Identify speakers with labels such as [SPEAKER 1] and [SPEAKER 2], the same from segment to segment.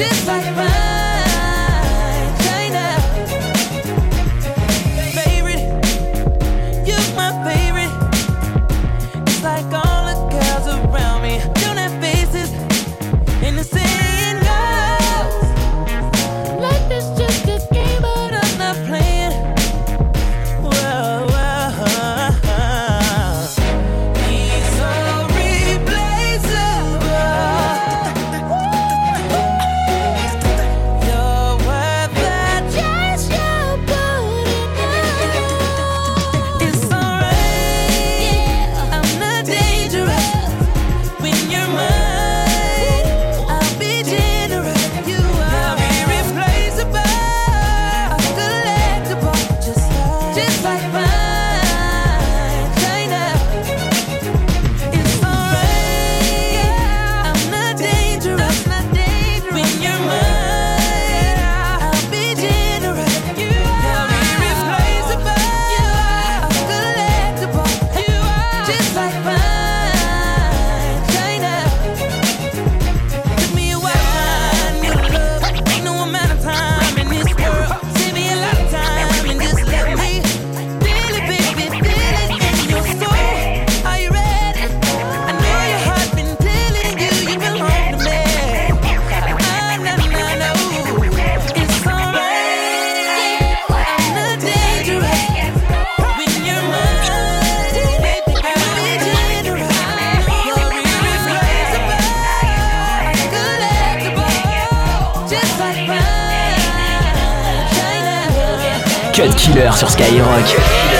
[SPEAKER 1] just like mine. Cut Killer sur Skyrock.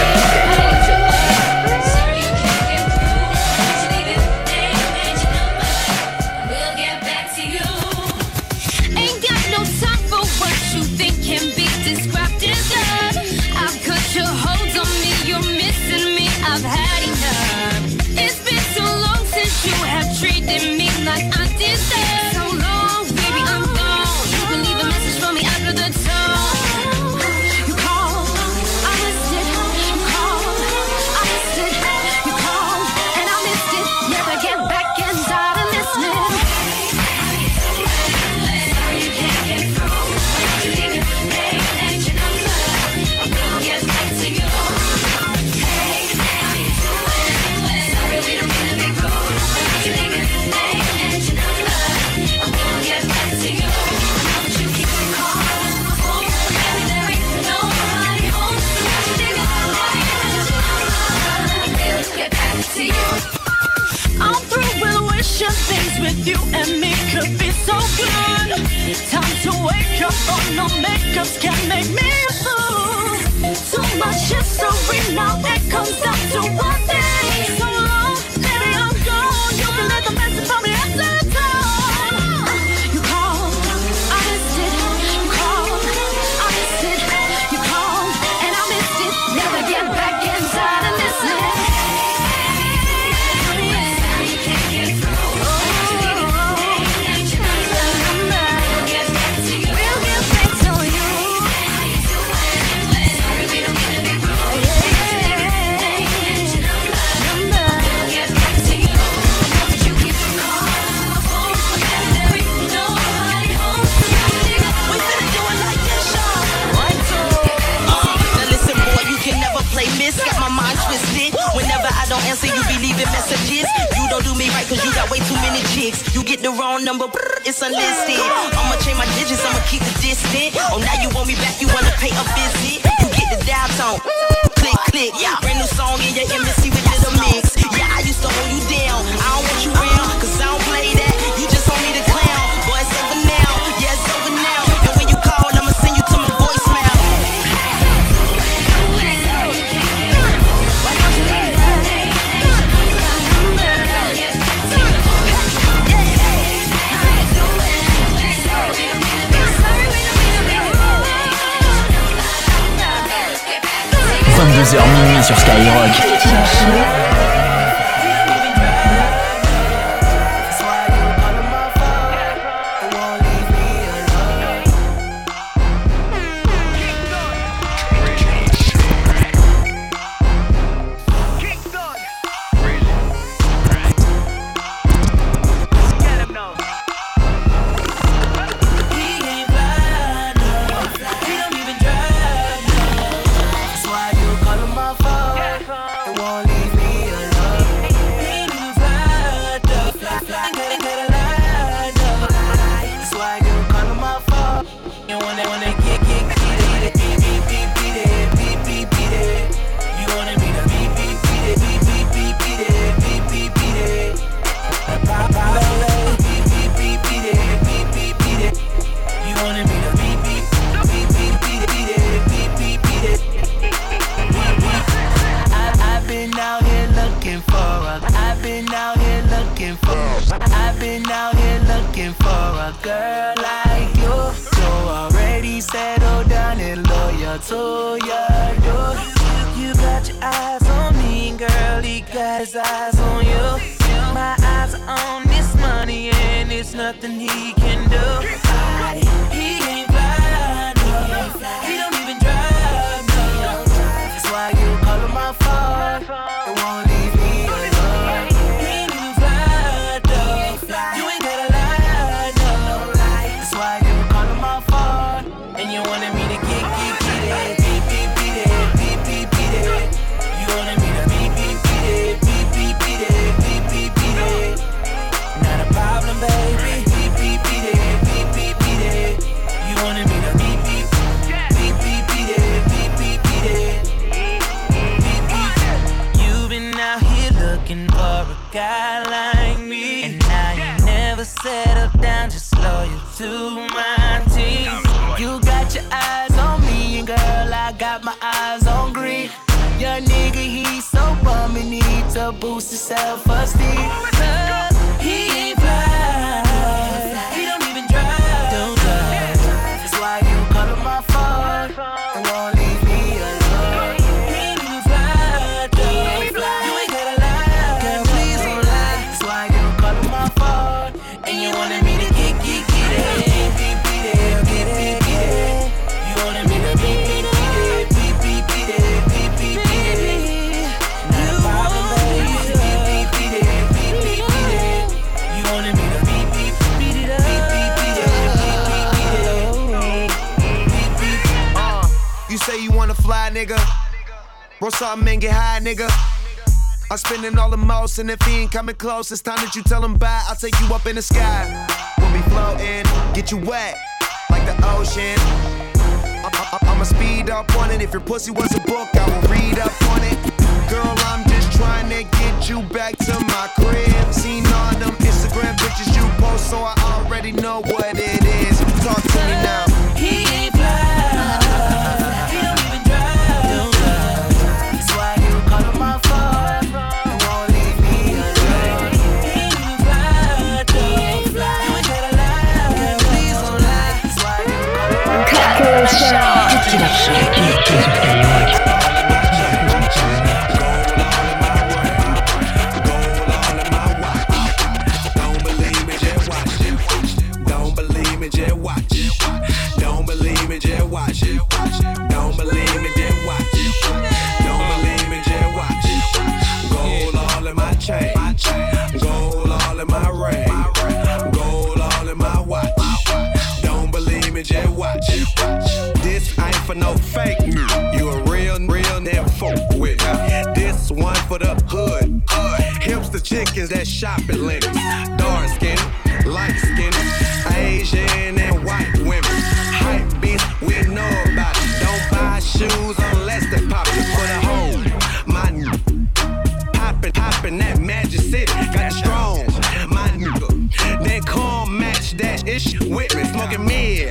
[SPEAKER 1] answer, you
[SPEAKER 2] be leaving messages. You don't do me right cause you got way too many chicks. You get the wrong number, it's unlisted. I'ma change my digits, I'ma keep the distance. Oh, now you want me back, you wanna pay a visit. You get the dial tone, click, click. Yeah, Brand new song in your embassy with little mix. Yeah, I used to hold you down. I don't want you around cause I don't Mike. so yeah, you You got your eyes on me, girl, he got his eyes on you. My eyes are on this money and it's nothing he can do. Boost his
[SPEAKER 3] self-esteem. You nigga. Roll something and get high, nigga. I'm spending all the most, and if he ain't coming close, it's time that you tell him bye. I'll take you up in the sky. We'll be floating, get you wet, like the ocean. I- I- I'ma speed up on it. If your pussy was a book, I will read up on it. Girl, I'm just trying to get you back to my crib. Seen all them Instagram pictures you post, so I already know what it is. Talk to me now.
[SPEAKER 2] He
[SPEAKER 4] that shop at Lenox. Dark skin, light skin, Asian and white women. Hype beast, we know about it. Don't buy shoes unless they pop it for the home. My n- poppin', poppin' that Magic City. Got strong, my nigga. Then come match that ish with me. Smoking mid,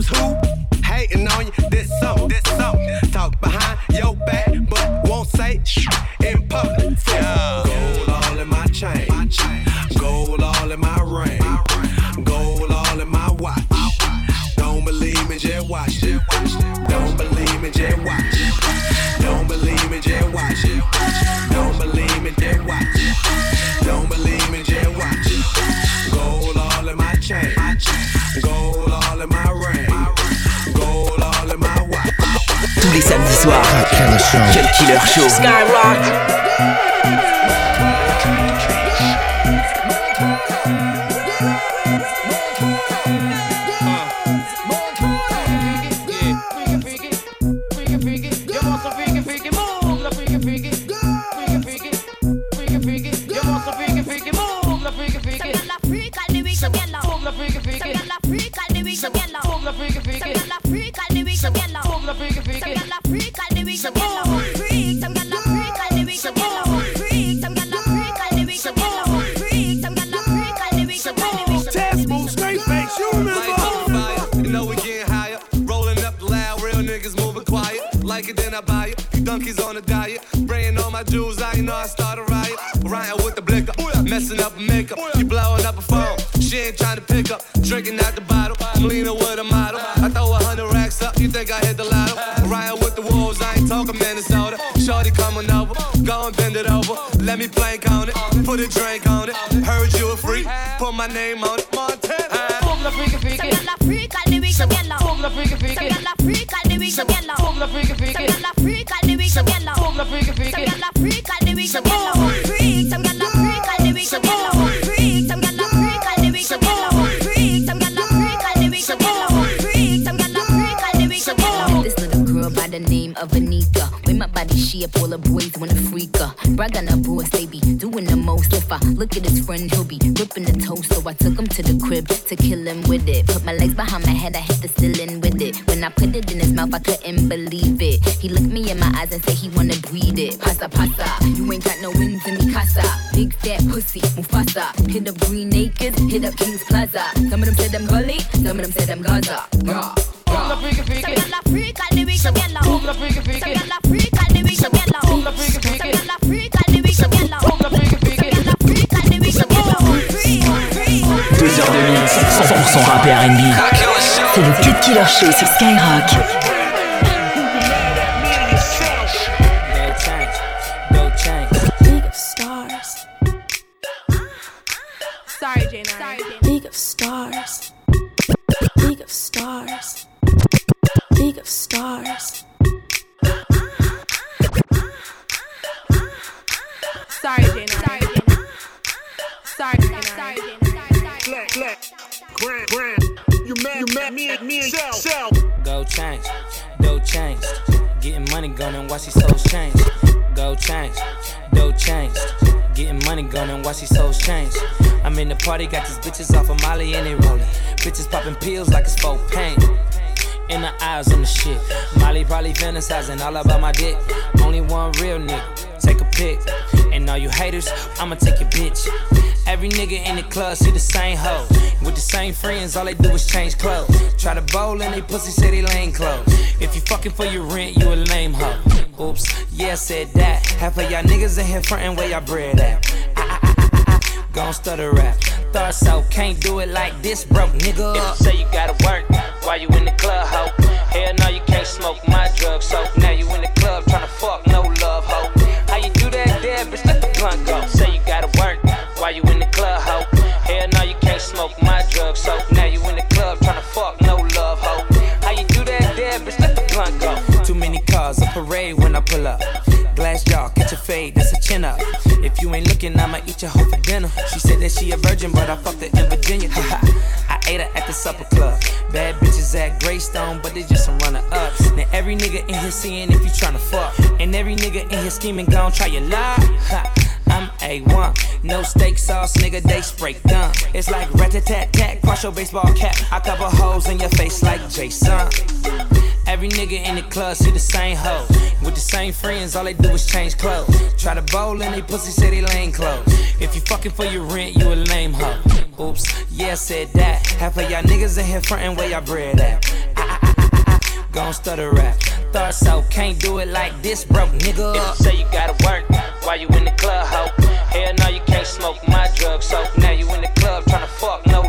[SPEAKER 4] lames who hating on you.
[SPEAKER 5] Tous les samedis soirs.
[SPEAKER 6] Cut Killer Show.
[SPEAKER 5] Cut Killer Show. Skyrock.
[SPEAKER 4] Buy donkeys on a diet, spraying all my jewels out, you know I start a riot. Ryan with the blicker, messing up her makeup. You blowing up a phone, she ain't trying to pick up. Drinking out the bottle, I'm leaning with a model. I throw a hundred racks up, you think I hit the lotto? Ryan with the wolves, I ain't talking Minnesota. Shorty coming over, go and bend it over. Let me plank on it, put a drink on it. Heard you a freak, put my name on it. Montana.
[SPEAKER 6] Fåglar flyger flyger.
[SPEAKER 5] Some gyal a freak all the week, some gyal a.
[SPEAKER 6] Fåglar flyger
[SPEAKER 5] Some
[SPEAKER 6] flyger.
[SPEAKER 5] gyal a freak all the week, some gyal a. Some gyal a freak all the week, some gyal a. Some gyal a freak all the week, some gyal a. Freak, some gyal a freak all the week, some gyal a. Freak, some gyal a freak all the week, some gyal a. Freak, some gyal a freak all the week, some gyal a. Freak, some gyal a freak all the week, some gyal a.
[SPEAKER 7] This little girl by the name of Onika. Body shape, all the boys wanna freak her. Brag on her boys, they be doing the most. If I look at his friend, he'll be ripping the toast. So I took him to the crib to kill him with it. Put my legs behind my head, I hit the ceiling with it. When I put it in his mouth, I couldn't believe it. He looked me in my eyes and said he wanna breed it. Pasa pasa, you ain't got no wins in me casa. Big fat pussy, Mufasa. Hit up Green Acres, hit up Kings Plaza. Some of them said I'm gully, some of them said I'm Gaza. Rah,
[SPEAKER 6] Fåglar
[SPEAKER 7] rah.
[SPEAKER 6] flyger
[SPEAKER 5] Some gyal a freak all the week, some gyal a.
[SPEAKER 6] Fåglar
[SPEAKER 5] Some gyal a freak some gyal a.
[SPEAKER 6] Fåglar flyger
[SPEAKER 5] Some
[SPEAKER 6] flyger.
[SPEAKER 5] gyal a freak
[SPEAKER 1] Deux heures de mix, 100% rap et R&B. C'est le Cut Killer Show sur Skyrock.
[SPEAKER 4] You met, you met me, me and Shell.
[SPEAKER 3] Go change, go change. Getting money gone and watch these souls change. Go change, go change. Getting money gone and watch these souls change. I'm in the party, got these bitches off of Molly and they rolling. Bitches popping pills like it's for pain. In the eyes on the shit. Molly probably fantasizing all about my dick. Only one real nigga. Take a pic. And all you haters, I'ma take your bitch. Every nigga in the club see the same hoe. With the same friends, all they do is change clothes. Try to bowl and they pussy say they lame clothes. If you fucking for your rent, you a lame hoe. Oops, yeah, I said that. Half of y'all niggas in here frontin' where y'all bread at. Ah, ah, ah, Gon' stutter rap. Thought so, can't do it like this, broke nigga. If say you gotta work while you in the club, hoe. Hell no, you can't smoke my drugs, so now you in the club tryna fuck, no love, hoe. How you do that there, bitch? Let the blunt go. Say you while you in the club, ho. Hell no, you can't smoke my drugs, so now you in the club tryna fuck, no love, ho. How you do that there, bitch? Let the blunt go. Too many cars, a parade when I pull up. Glass jaw, catch a fade, that's a chin up. If you ain't looking, I'ma eat your hoe for dinner. She said that she a virgin, but I fucked her in Virginia. I ate her at the supper club. Bad bitches at Greystone, but they just some runner ups. Now every nigga in here seeing if you tryna fuck. And every nigga in here scheming, gon' try your. Ha. I'm A1, no steak sauce, nigga, they spray gun. It's like rat tat tat tat, cross your baseball cap. I cover holes in your face like Jason. Every nigga in the club see the same hoe. With the same friends, all they do is change clothes. Try to bowl and they pussy say they clothes. If you fucking for your rent, you a lame hoe. Oops, yeah, said that. Half of y'all niggas in here frontin' where y'all bread at. Ah, ah, ah, Gon' stutter rap. Thought so, can't do it like this, broke nigga. If you say you gotta work while you in the club, ho. Hell no, you can't smoke my drug, so now you in the club tryna fuck, no